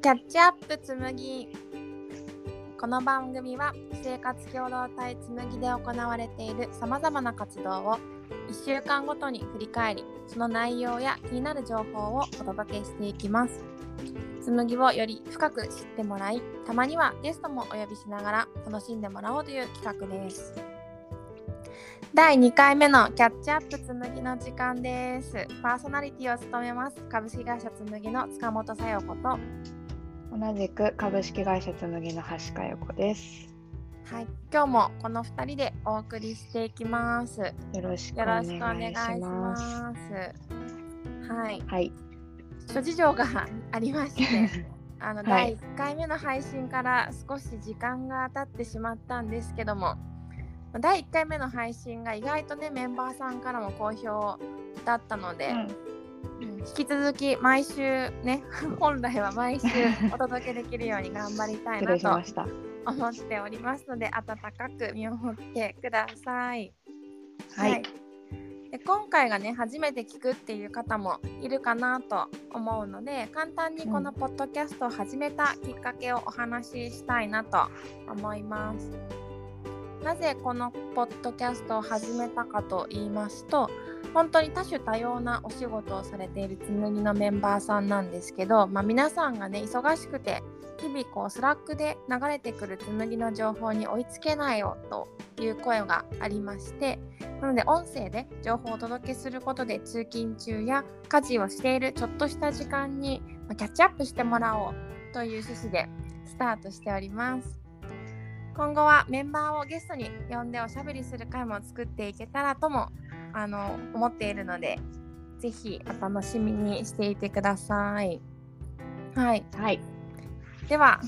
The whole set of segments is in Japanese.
キャッチアップつむぎこの番組は生活共同体つむぎで行われているさまざまな活動を1週間ごとに振り返りその内容や気になる情報をお届けしていきます。つむぎをより深く知ってもらいたまにはゲストもお呼びしながら楽しんでもらおうという企画です。第2回目のキャッチアップつむぎの時間です。パーソナリティを務めます株式会社つむぎの塚本さよ子と同じく株式会社つむぎの橋香代子です。はい、今日もこの2人でお送りしていきます。よよろしくおろ願いしま。す。はい、はい。諸事情がありまして、あの、はい第1回目の配信から少し時間が経ってしまったんですけども、第1回目の配信が意外とねメンバーさんからも好評だったので、うん引き続き毎週ね 本来は毎週お届けできるように頑張りたい失なと。思っておりますので温かく見守ってください。はい。で今回がね初めて聞くっていう方もいるかなと思うので簡単にこのポッドキャストを始めたきっかけをお話ししたいなと思います。なぜこのポッドキャストを始めたかと言いますと本当に多種多様なお仕事をされているつむぎのメンバーさんなんですけど、まあ、皆さんがね忙しくて日々こう Slack で流れてくるつむぎの情報に追いつけないよという声がありましてなので音声で情報をお届けすることで通勤中や家事をしているちょっとした時間にキャッチアップしてもらおうという趣旨でスタートしております。今後はメンバーをゲストに呼んでおしゃべりする会も作っていけたらともあの思っているのでぜひお楽しみにしていてください。はい、はい。では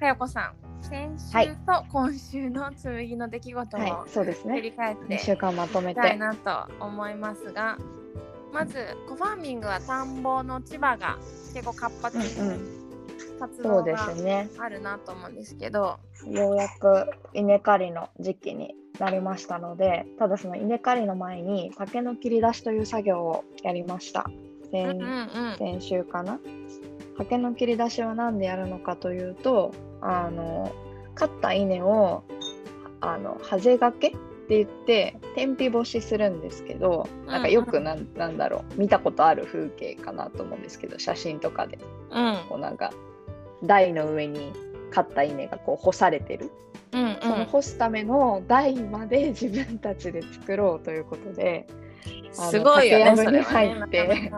かよこさん先はい週と今週の紬の出来事はいを。そうですね。振り返って2週間まとめいきたいて。なと思いますがまずコファーミングは田んぼの千葉が結構活発うんうに活動がすね。あるなと思うんですけど、ようやく稲刈りの時期になりましたので、ただその稲刈りの前に竹の切り出しという作業をやりました。先うんうんうん。先週かな？竹の切り出しは何でやるのかというとあの刈った稲をあのハゼがけって言って天日干しするんですけどなんかよくなん,、なんだろう見たことある風景かなと思うんですけど写真とかで。うん。こうなんか台の上に刈った稲がこう干されてる、うんうん。その干すための台まで 自分たちで作ろうということですごいよねに入って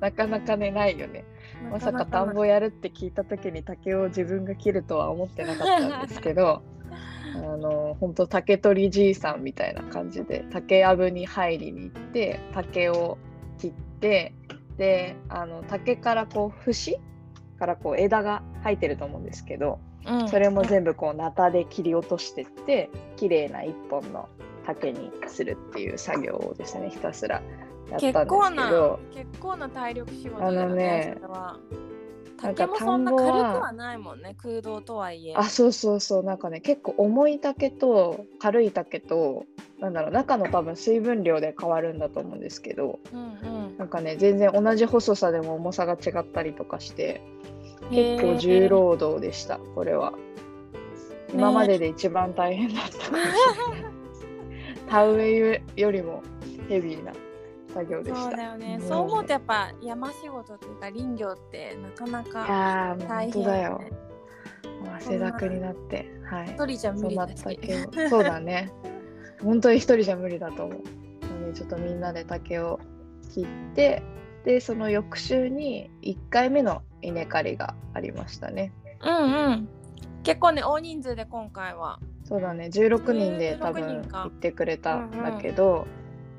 なかなか。ねないよね。まさか田んぼやるって聞いた時に竹を自分が切るとは思ってなかったんですけど あの本当竹取りじいさんみたいな感じで竹やぶに入りに行って竹を切ってであの竹からこう節からこう枝が生えてると思うんですけどうん。それも全部こうナタで切り落としてって綺麗な一本の竹にするっていう作業をですねひたすらやったんです結構なけど。結構な体力仕事あだよねのね竹もそんな軽くはないもんね空洞とはいえ。あそうそうそう。なんかね結構重い竹と軽い竹となんだろう中の多分水分量で変わるんだと思うんですけどうんうん。なんかね全然同じ細さでも重さが違ったりとかして結構重労働でしたこれは。今までで一番大変だったかもしれない。田植えよりもヘビーな作業でした。そうだよね、ん。そう思うとやっぱ山仕事というか林業ってなかないか大変本当だよ。汗だくになってはい。一人じゃ無理だし。竹を。そうだね。本当に一人じゃ無理だと思う。ちょっとみんなで竹を切ってでその翌週に1回目の稲刈りがありましたね。うんうん。結構ね大人数で今回は。そうだね。16人で多16分行ってくれたんだけど、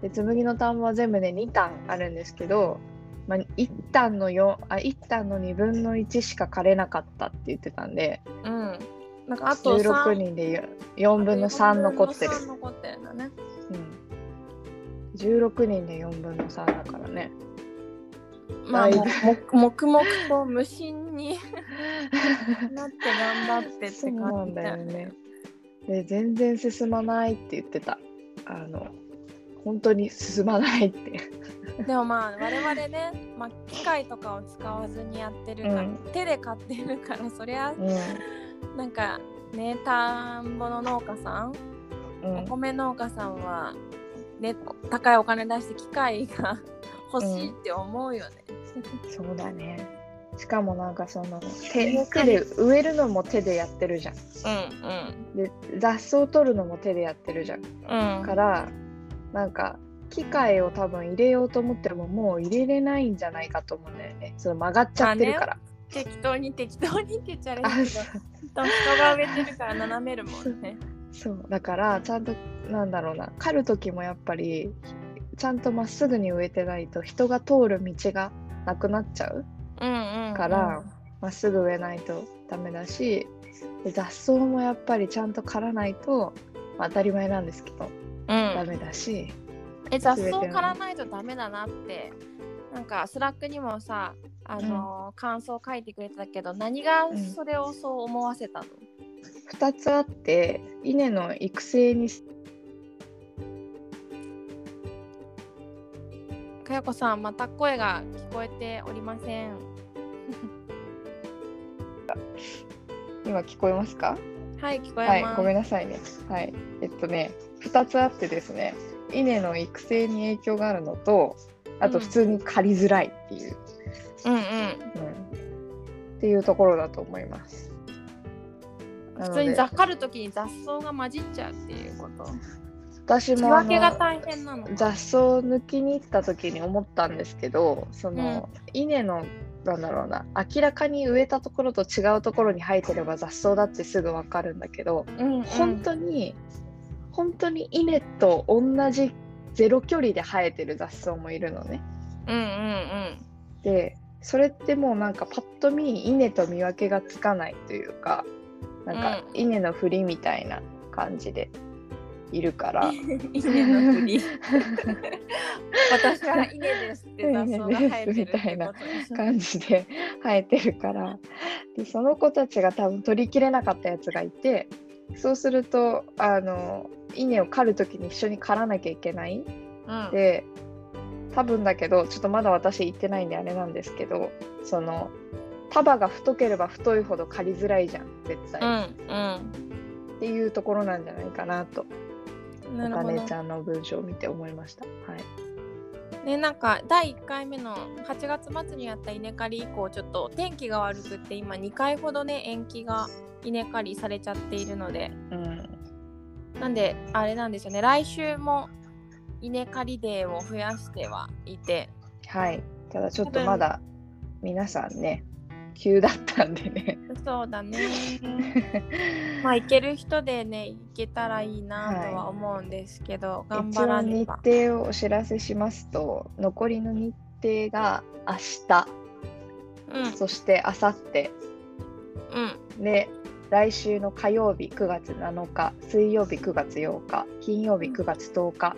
で紬の田んぼは全部で2単あるんですけど、まあ、1単の4あ1単の2分の1しか刈れなかったって言ってたんでうん。なんかあと16 3人で4分の3残ってる。4分の3残ってるんだね。うん、16人で4分の3だからね。まあ 黙々と無心に なって頑張ってって感じだよねだよね。で全然進まないって言ってた。あの本当に進まないって。でもまあ我々ね、まあ、機械とかを使わずにやってるから、うん手で買ってるからそりゃうんなんかね田んぼの農家さん、うんお米農家さんはね高いお金出して機械が欲しいって思うよね。そうだね。しかもなんかその手手で植えるのも手でやってるじゃん。うんで雑草取るのも手でやってるじゃん。うん。うん。からなんか機械を多分入れようと思ってももう入れれないんじゃないかと思うんだよね。その曲がっちゃってるから。適当に適当にって言っちゃあれだ人が植えてるから斜めるもんね。そう。だからちゃんとなんだろうな。刈る時もやっぱりちゃんとまっすぐに植えてないと人が通る道がなくなっちゃううんうん、うん。からまっすぐ植えないとダメだしで雑草もやっぱりちゃんと刈らないと、まあ当たり前なんですけどうん、ダメだし、え雑草刈らないとダメだなってなんか Slack にもさあのー感想書いてくれてたけど何がそれをそう思わせたの、2つあって稲の育成にかよこさんまた声が聞こえておりません。今聞こえますか？はい聞こえはいます、ごめんなさいね。はい。えっとね2つあってですね稲の育成に影響があるのとあと普通に刈りづらいっていう、うんうん。うん。っていうところだと思います。普通に雑刈る時に雑草が混じっちゃうっていうこと私仕もあの分けが大変なの。雑草抜きに行った時に思ったんですけどその、稲のなんだろうな明らかに植えたところと違うところに生えてれば雑草だってすぐ分かるんだけど、うんうん、本当に本当に稲と同じゼロ距離で生えてる雑草もいるのね。うんうんうん。でそれってもうなんかパッと見稲と見分けがつかないというかなんかうん。稲の振りみたいな感じでいるから。稲のふり 私は稲ですって雑草が生えてるってこと。でしょ感じで 生えてるから。でその子たちが多分取りきれなかったやつがいてそうするとあの稲を刈る時に一緒に刈らなきゃいけない。うん。で多分だけどちょっとまだ私行ってないんであれなんですけどその束が太ければ太いほど刈りづらいじゃん絶対、うんっていうところなんじゃないかなと。うん、なおるち。ゃんの文章を見て思いました。はい、ね、なんか第1回目の8月末にやった稲刈り以降ちょっと天気が悪くって今2回ほどね延期が稲刈りされちゃっているので。うん。なんであれなんですよね。来週も稲刈りデーを増やしてはいて。はい、ただちょっとまだ皆さんね急だったんでね。そうだね。まあ行ける人でね行けたらいいなとは思うんですけど、頑一張らねば程をお知らせしますと残りの日程が明日。うん。そして明後日。うん。で来週の火曜日9月7日水曜日9月8日金曜日9月10日。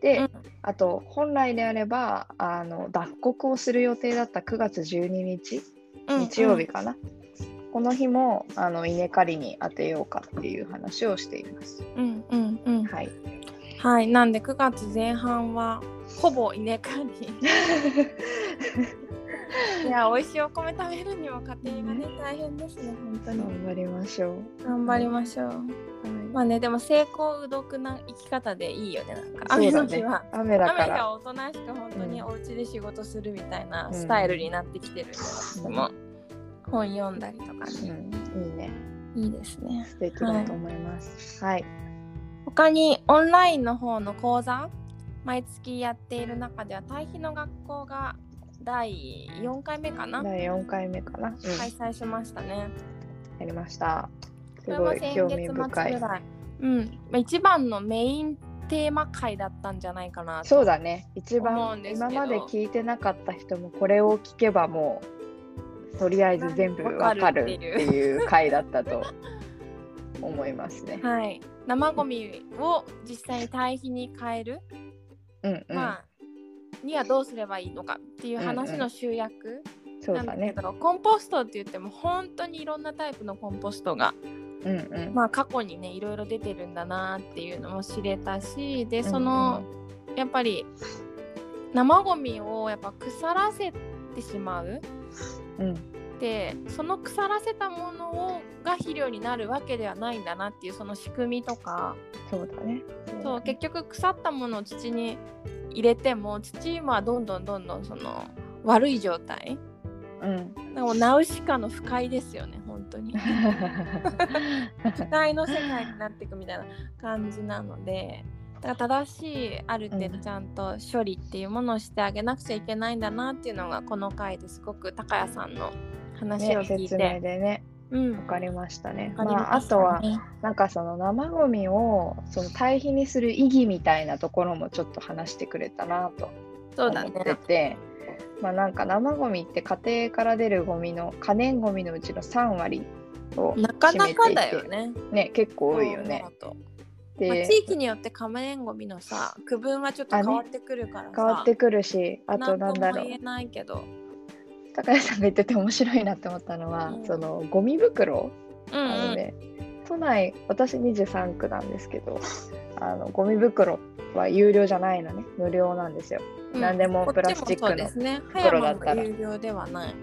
で、うん。あと本来であればあの脱穀をする予定だった9月12日うん日曜日かな、この日もあの稲刈りに当てようかっていう話をしています。うんうんうん。はい、はい。なんで9月前半はほぼ稲刈り いや美味しいお米食べるには家庭がね大変ですね本当に。頑張りましょう。頑張りましょう。はい。まあねでも成功うどくな生き方でいいよねなんか。雨の日は。雨だから。雨が大人しか本当にお家で仕事するみたいなうんスタイルになってきてるんで、私も本読んだりとかうね、ん、いいね。いいですね。素敵だと思います。はい。他にオンラインの方の講座毎月やっている中では対比の学校が第4回目かな、第4回目かな？うん、開催しましたねやりました。すごい興味深いぐ。らいうんまあ一番のメインテーマ回だったんじゃないかなとそうだね。一番今まで聞いてなかった人もこれを聞けばもうとりあえず全部わかるっていう回だったと 思いますね。はい生ゴミを実際に堆肥に変える、うんうん。まあにはどうすればいいのかっていう話の集約なんだけ。ど、コンポストって言っても本当にいろんなタイプのコンポストがうんうん。まあ過去にねいろいろ出てるんだなっていうのも知れたしでその、やっぱり生ゴミをやっぱ腐らせてしまううんでその腐らせたものをが肥料になるわけではないんだなっていうその仕組みとか。そうだね。そう結局腐ったものを土に入れても土はどんどんどんどんその悪い状態うん。でもナウシカの不快ですよね本当に。不快の世界になっていくみたいな感じなのでだから正しいある程度ちゃんと処理っていうものをしてあげなくちゃいけないんだなっていうのがこの回ですごく高谷さんの話ねを聞い説明て、でねうん。分かりましたね。わかりまあ、あとはねなんかその生ゴミをその堆肥にする意義みたいなところもちょっと話してくれたなとそうだ思ってねて、まあなんか生ゴミって家庭から出るゴミの可燃ゴミのうちの3割をなかなか占めていてだよねね結構多いよね。まあ、地域によって可燃ゴミのさ区分はちょっと変わってくるからさ。変わってくるしあとななんんだろう。言えないけど高谷さんが言ってて面白いなって思ったのは、うん。そのゴミ袋うんうん。あのね、都内私23区なんですけど あのゴミ袋は有料じゃないのね。無料なんですよ、うん。何でもプラスチックのそうですね。袋だったら。有料ではない。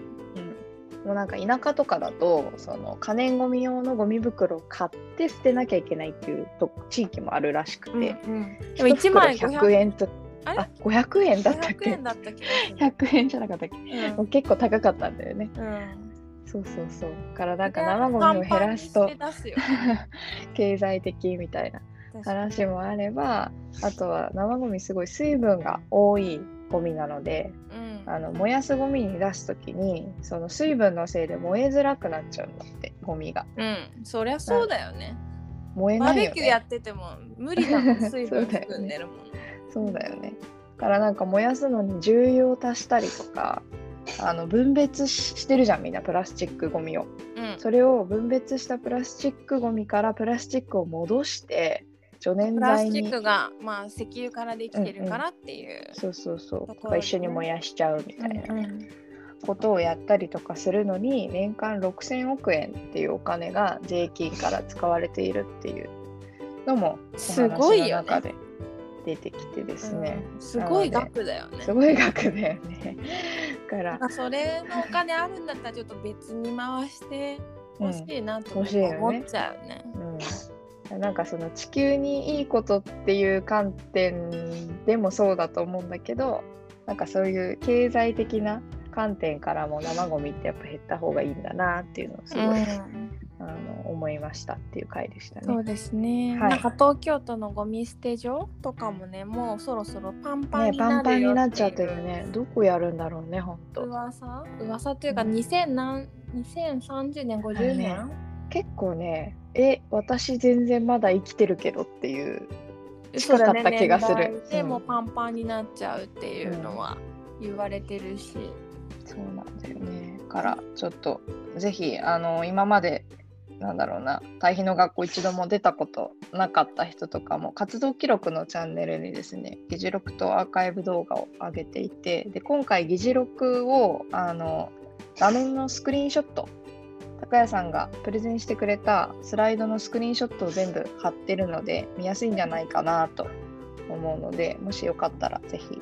うん、もうなんか田舎とかだとその可燃ゴミ用のゴミ袋を買って捨てなきゃいけないっていうと地域もあるらしくて、うんうん。でも1枚100 500円とあれ？あ500円だったっ500け円だった気がする。100円じゃなかったっけ？うん。もう結構高かったんだよね。うん。そうそうそう。だからなんか生ゴミを減らすと 経済的みたいな話もあればあとは生ゴミすごい水分が多いゴミなのでうん。あの燃やすゴミに出す時にその水分のせいで燃えづらくなっちゃうんだってゴミが。うん。そりゃそうだよね。燃えバーベないよね。キューやってても無理だもん 水分含んでるもんそうだよね。だからなんか燃やすのに重油を足したりとか あの分別ししてるじゃんみんなプラスチックゴミを。うん。それを分別したプラスチックゴミからプラスチックを戻して除燃プラスチックがまあ石油からできてるからっていうそうそうそう。ところでね。一緒に燃やしちゃうみたいな。うんうん。ことをやったりとかするのに年間6000億円っていうお金が税金から使われているっていうのもおすごい中で出てきてですね、うん。すごい額だよね。すごい額だよね。だ から。まあそれのお金あるんだったらちょっと別に回してほしいなと思っちゃうね。うん、なんかその地球にいいことっていう観点でもそうだと思うんだけどなんかそういう経済的な観点からも生ゴミってやっぱ減った方がいいんだなっていうのをすごい、うんあの思いましたっていう回でしたね。そうですね、はいなんか東京都のゴミ捨て場とかもねもうそろそろパンパンねにパンパンになっちゃってるね。どこやるんだろうね、ほんと。噂？噂というかうん2000何2030年50年、あ結構ね、え、私全然まだ生きてるけどっていう。そうだね近かった気がするでうんもうパンパンになっちゃうっていうのは言われてるし、そうなんだよね。から、ちょっと、ぜひ、あの、今まで、なんだろうな、対比の学校一度も出たことなかった人とかも、活動記録のチャンネルにですね、議事録とアーカイブ動画を上げていて、で、今回議事録を、あの、画面のスクリーンショット、高谷さんがプレゼンしてくれたスライドのスクリーンショットを全部貼ってるので、見やすいんじゃないかなと思うので、もしよかったらぜひ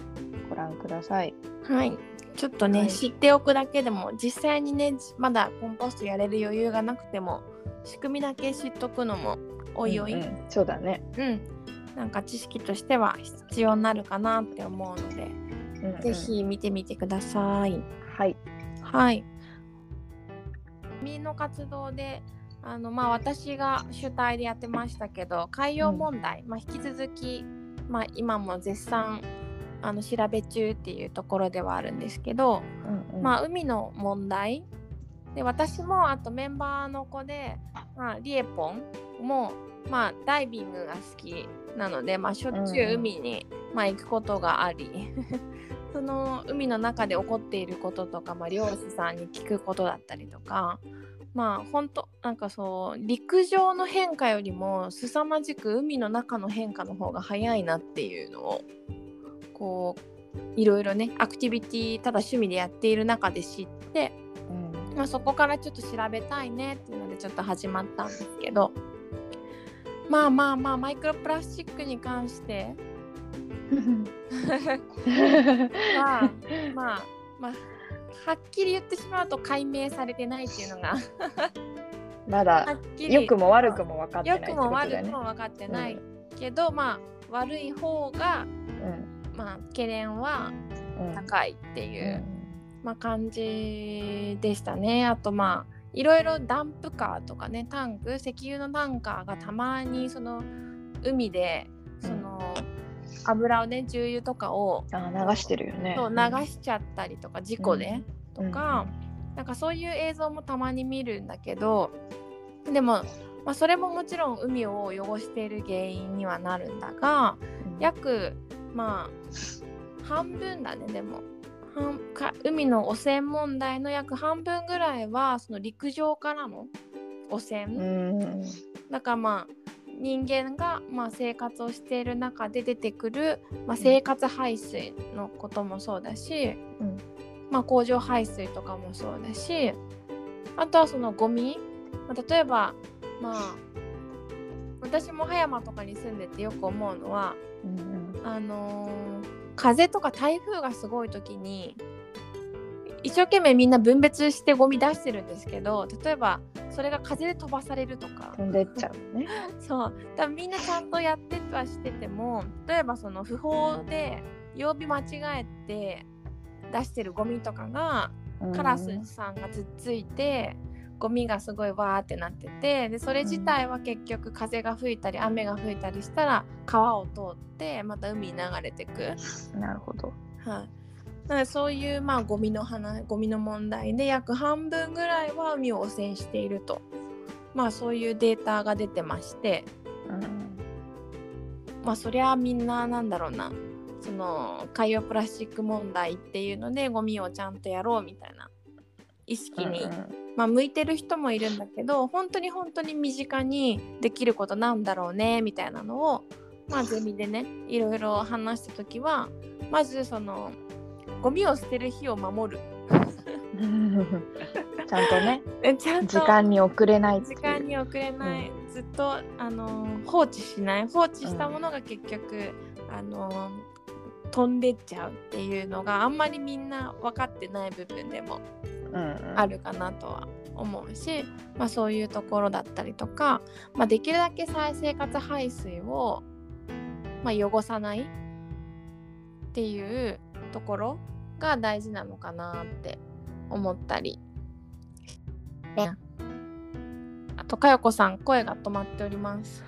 ご覧ください。はい。ちょっとね、はい。知っておくだけでも実際にねまだコンポストやれる余裕がなくても仕組みだけ知っとくのもおいおい、うんんううんそうだね。なんか知識としては必要になるかなって思うので、うんうんぜひ見てみてください。はい。はい。民の活動であの、まあ、私が主体でやってましたけど海洋問題、まあ、引き続き、まあ、今も絶賛あの調べ中っていうところではあるんですけど、うんうんまあ、海の問題で私もあとメンバーの子で、まあ、リエポンも、まあ、ダイビングが好きなので、まあ、しょっちゅう海に、まあ、行くことがあり その海の中で起こっていることとか、まあ、漁師さんに聞くことだったりとかまあ本当なんかそう陸上の変化よりも凄まじく海の中の変化の方が早いなっていうのをこういろいろねアクティビティただ趣味でやっている中で知って、うんまあ、そこからちょっと調べたいねっていうのでちょっと始まったんですけど。まあまあまあマイクロプラスチックに関して。まあまあまあはっきり言ってしまうと解明されてないっていうのが。まだ良くも悪くも分かってないって良くも悪く。も分かってないけど、まあ悪い方がまあ懸念はうんうん。高いっていう、うんまあ、感じでしたね。あとまあいろいろダンプカーとかねタンク石油のタンカーがたまにその海でその油をね重油とかをあ流してるよね。そう流しちゃったりとか事故でとか、なんかそういう映像もたまに見るんだけどでも、まあ、それももちろん海を汚している原因にはなるんだがうん。約まあ半分だねでも海の汚染問題の約半分ぐらいはその陸上からの汚染、うん。だからまあ人間がまあ生活をしている中で出てくる、まあ、生活排水のこともそうだし、うん。まあ、工場排水とかもそうだしあとはそのゴミ、まあ、例えばまあ私も葉山とかに住んでてよく思うのはうん。あのー風とか台風がすごい時に一生懸命みんな分別してゴミ出してるんですけど例えばそれが風で飛ばされるとか。飛んでっちゃうね。そう。多分みんなちゃんとやってはしてても例えばその不法で曜日間違えて出してるゴミとかがうん。カラスさんがつっついてゴミがすごいわーってなっててでそれ自体は結局風が吹いたり雨が吹いたりしたら川を通ってまた海に流れてく。なるほど。はい。なのでそういうまあゴミの話ゴミの問題で約半分ぐらいは海を汚染していると。まあそういうデータが出てまして。うん。まあそりゃみんななんだろうな。その海洋プラスチック問題っていうのでゴミをちゃんとやろうみたいな。意識に、まあ、向いてる人もいるんだけど本当に本当に身近にできることなんだろうねみたいなのをまあゼミでねいろいろ話した時はまずそのゴミを捨てる日を守る。う んちゃんとねえちゃんと時間に遅れない時間に遅れない、ずっとあの放置しない。放置したものが結局、あの飛んでっちゃうっていうのがあんまりみんな分かってない部分でもあるかなとは思うし、まあ、そういうところだったりとか、まあ、できるだけ再生活排水を、まあ、汚さないっていうところが大事なのかなって思ったり。ねあと、かよこさん、声が止まっております。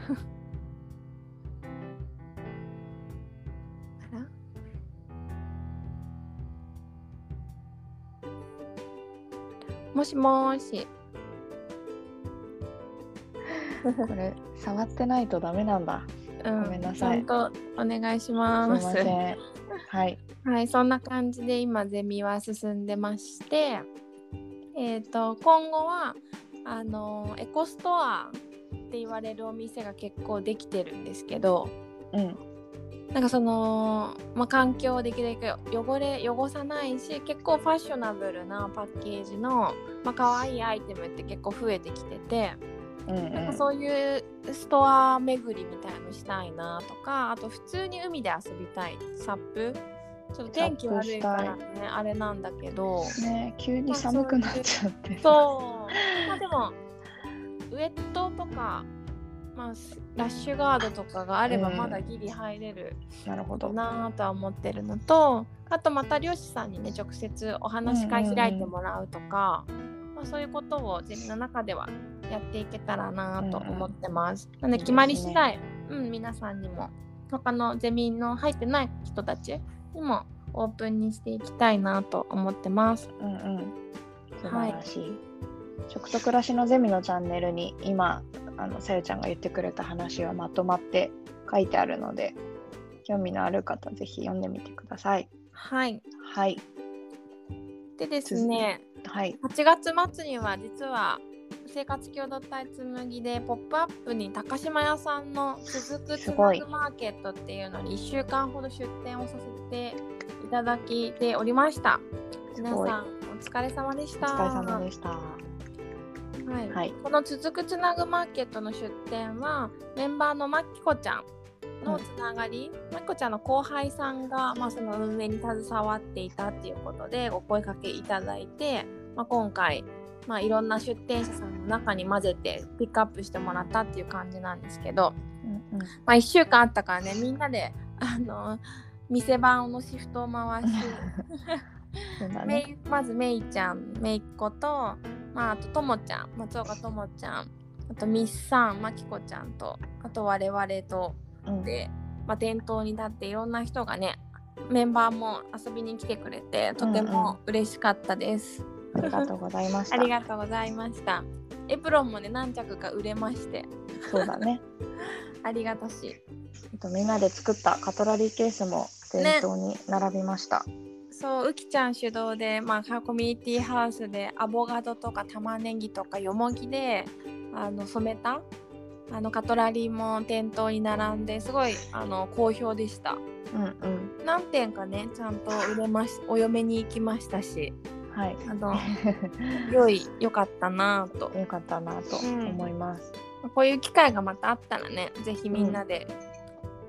もしもーし。これ触ってないとダメなんだ。うん、ごめんなさいちゃんとお願いしま。ますせん。はい。はい、そんな感じで今ゼミは進んでまして、えっ、と今後はあのエコストアって言われるお店が結構できてるんですけど、うん。なんかその、まあ、環境をできるだけ汚れ汚さないし結構ファッショナブルなパッケージの、まあ可愛いアイテムって結構増えてきてて、うんうん。なんかそういうストア巡りみたいのしたいなとかあと普通に海で遊びたい。サップ。ちょっと天気悪いからねあれなんだけど。ね急に寒くなっちゃって。そう。まあでもウェットとか、まあ、ラッシュガードとかがあればうんまだギリ入れるなるほど。なとは思ってるのとあとまた漁師さんにね直接お話し会開いてもらうとか、まあ、そういうことをゼミの中ではやっていけたらなと思ってます。なので決まり次第、うん、皆さんにも他のゼミの入ってない人たちにもオープンにしていきたいなと思ってます。うんうん。素晴らしい。食と暮らしのゼミのチャンネルに今あのさゆちゃんが言ってくれた話はまとまって書いてあるので興味のある方ぜひ読んでみてください。はい。はいでですね、はい8月末には実は生活共同体紬でポップアップに高島屋さんの続くつなぐマーケットっていうのに1週間ほど出店をさせていただきておりました。皆さんお疲れ様でしおた。疲れ様でした。はい。はい。この続くつなぐマーケットの出店はメンバーのまきこちゃんのつながり、まこちゃんの後輩さんが、まあ、その運営に携わっていたっていうことでお声かけいただいて、まあ、今回、まあ、いろんな出店者さんの中に混ぜてピックアップしてもらったっていう感じなんですけど、うんうん。まあ、1週間あったからねみんなであの店番のシフトを回し ね。いまずめいちゃんめいっ子と、まあ、あとともちゃん松岡ともちゃんあとミスさんまきこちゃんとあと我々とうんで、まあ、店頭に立っていろんな人がねメンバーも遊びに来てくれてとても嬉しかったです、ありがとうございました。ありがとうございましたエプロンもね何着か売れましてそうだね。ありがたしいえっとみんなで作ったカトラリーケースも店頭に並びました。そううきちゃん主導で、まあ、コミュニティハウスでアボカドとか玉ねぎとかよもぎであの染めたあのカトラリーも店頭に並んですごいあの好評でしたうんうん。何点かねちゃんと 売れましお嫁に行きましたしはい。あの 良い良かったなぁとよかったなと思います。こういう機会がまたあったらねぜひみんなで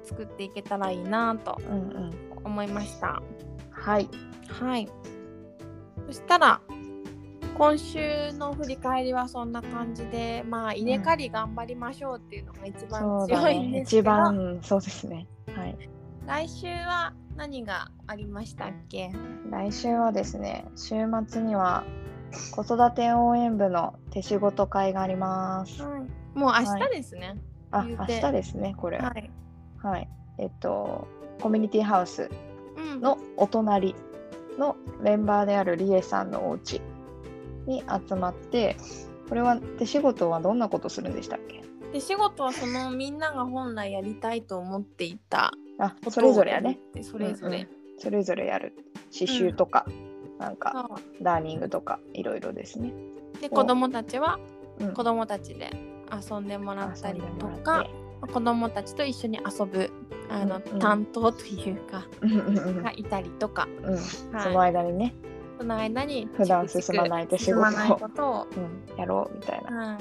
作っていけたらいいなぁとうんうん。思いました。はい。はい。そしたら今週の振り返りはそんな感じでまあ稲刈り頑張りましょうっていうのが一番強いんね。ですけど、一番そうですね。はい。来週は何がありましたっけ？来週はですね、週末には子育て応援部の手仕事会があります。もう明日ですね。あ、言うて明日ですね、これ。はい。はい。えっと、コミュニティハウスうん、のお隣のメンバーであるリエさんのお家に集まって、これは手仕事はどんなことするんでしたっけ？で仕事はそのみんなが本来やりたいと思っていたあ、それぞをやね。てそれぞれ。それぞれやる。刺繍とか、なんか、そダーニングとか、いろいろですね。うで子供たちはうん子供たちで遊んでもらったりと遊んでもたちと一緒に遊ぶあの、うんうん。担当というかうん。うんうんがいたりとか、うん、はい。その間にね、その間に普段進まない手仕事ないことを、うん、やろうみたいな。は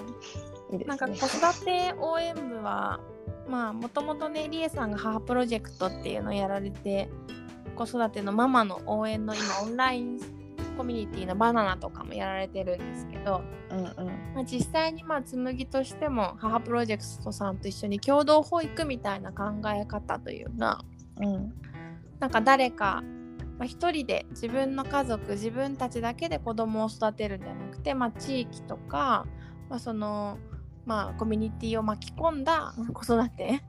いいですね。なんか子育て応援部はまあもともとねりえさんが母プロジェクトっていうのをやられて子育てのママの応援の今オンラインコミュニティのバナナとかもやられてるんですけど、うんうん。まあ、実際にまあ紬としても母プロジェクトさんと一緒に共同保育みたいな考え方というかうんなんか誰か、まあ、一人で自分の家族自分たちだけで子供を育てるんじゃなくて、まあ、地域とか、まあ、そのまあコミュニティを巻き込んだ子育て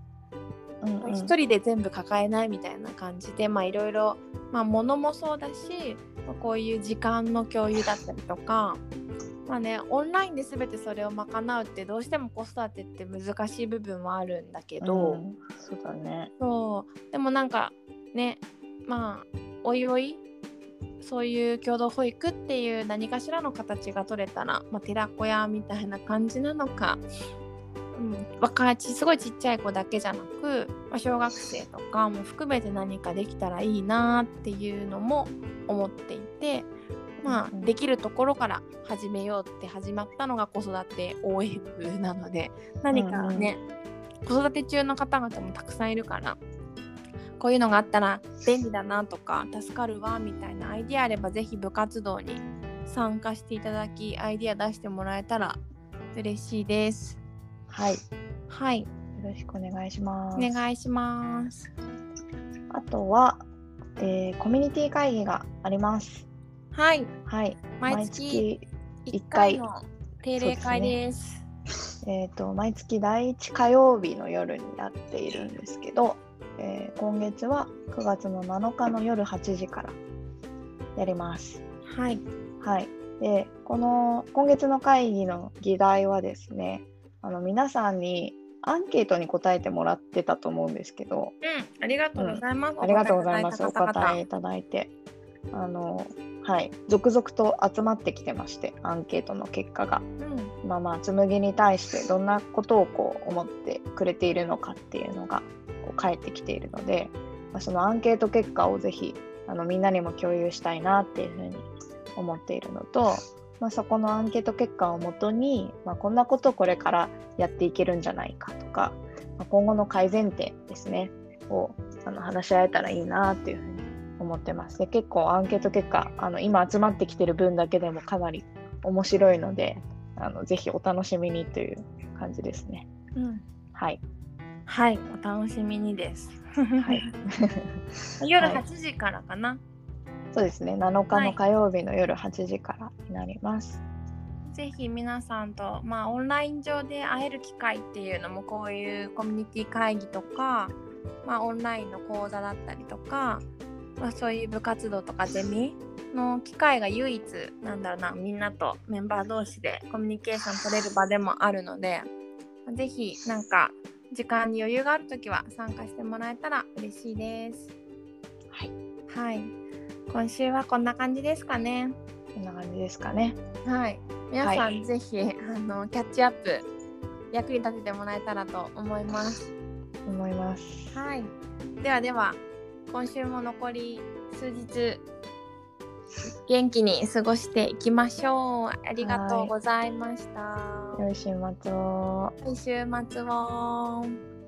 うんうん一人で全部抱えないみたいな感じでまあいろいろまあ物もそうだし、まあこういう時間の共有だったりとかまあねオンラインで全てそれを賄うってどうしても子育てって難しい部分はあるんだけど、うんそうだね。そうでもなんかねまあおいおいそういう共同保育っていう何かしらの形が取れたら、まあ、寺子屋みたいな感じなのか、うん、若いちすごいちっちゃい子だけじゃなく、まあ、小学生とかも含めて何かできたらいいなっていうのも思っていて。まあ、できるところから始めようって始まったのが子育て応援部なので何かね、子育て中の方々もたくさんいるからこういうのがあったら便利だなとか助かるわみたいなアイディアあればぜひ部活動に参加していただきアイデア出してもらえたら嬉しいです。はい。よはい、ろしくお願いします。お願いします。あとは、えーコミュニティ会議があります。はい、はい。毎月1回の定例会です。えー、と毎月第1火曜日の夜にやっているんですけど、えー今月は9月の7日の夜8時からやります。はい、はい、でこの今月の会議の議題はですねあの皆さんにアンケートに答えてもらってたと思うんですけど。うん、ありがとうございます。ありがとうございます。おお答えいただいた方。々答えいただいて。あのはい。続々と集まってきてましてアンケートの結果が。うん、まあまあ紬に対してどんなことをこう思ってくれているのかっていうのがこう返ってきているので、まあ、そのアンケート結果をぜひあのみんなにも共有したいなっていうふうに思っているのと、まあ、そこのアンケート結果をもとに、まあ、こんなことをこれからやっていけるんじゃないかとか、まあ今後の改善点ですねをあの話し合えたらいいなっていうふうに思ってます。で結構アンケート結果あの今集まってきてる分だけでもかなり面白いのであのぜひお楽しみにという感じですね。うん、はい。はい、お楽しみにです。はい、夜はい8時からかな。そうですね7日の火曜日の夜8時からになります。ぜひ皆さんと、まあ、オンライン上で会える機会っていうのもこういうコミュニティ会議とか、まあ、オンラインの講座だったりとか、まあ、そういう部活動とかゼミの機会が唯一なんだろうなみんなとメンバー同士でコミュニケーション取れる場でもあるのでぜひなんか時間に余裕がある時は参加してもらえたら嬉しいです。はい。はい。今週はこんな感じですかね。こんな感じですかね。はい。皆さん、はいぜひあのキャッチアップ役に立ててもらえたらと思います。思います。はい。ではでは今週も残り数日元気に過ごしていきましょう。ありがとうございました。良い週末を。良い週末を。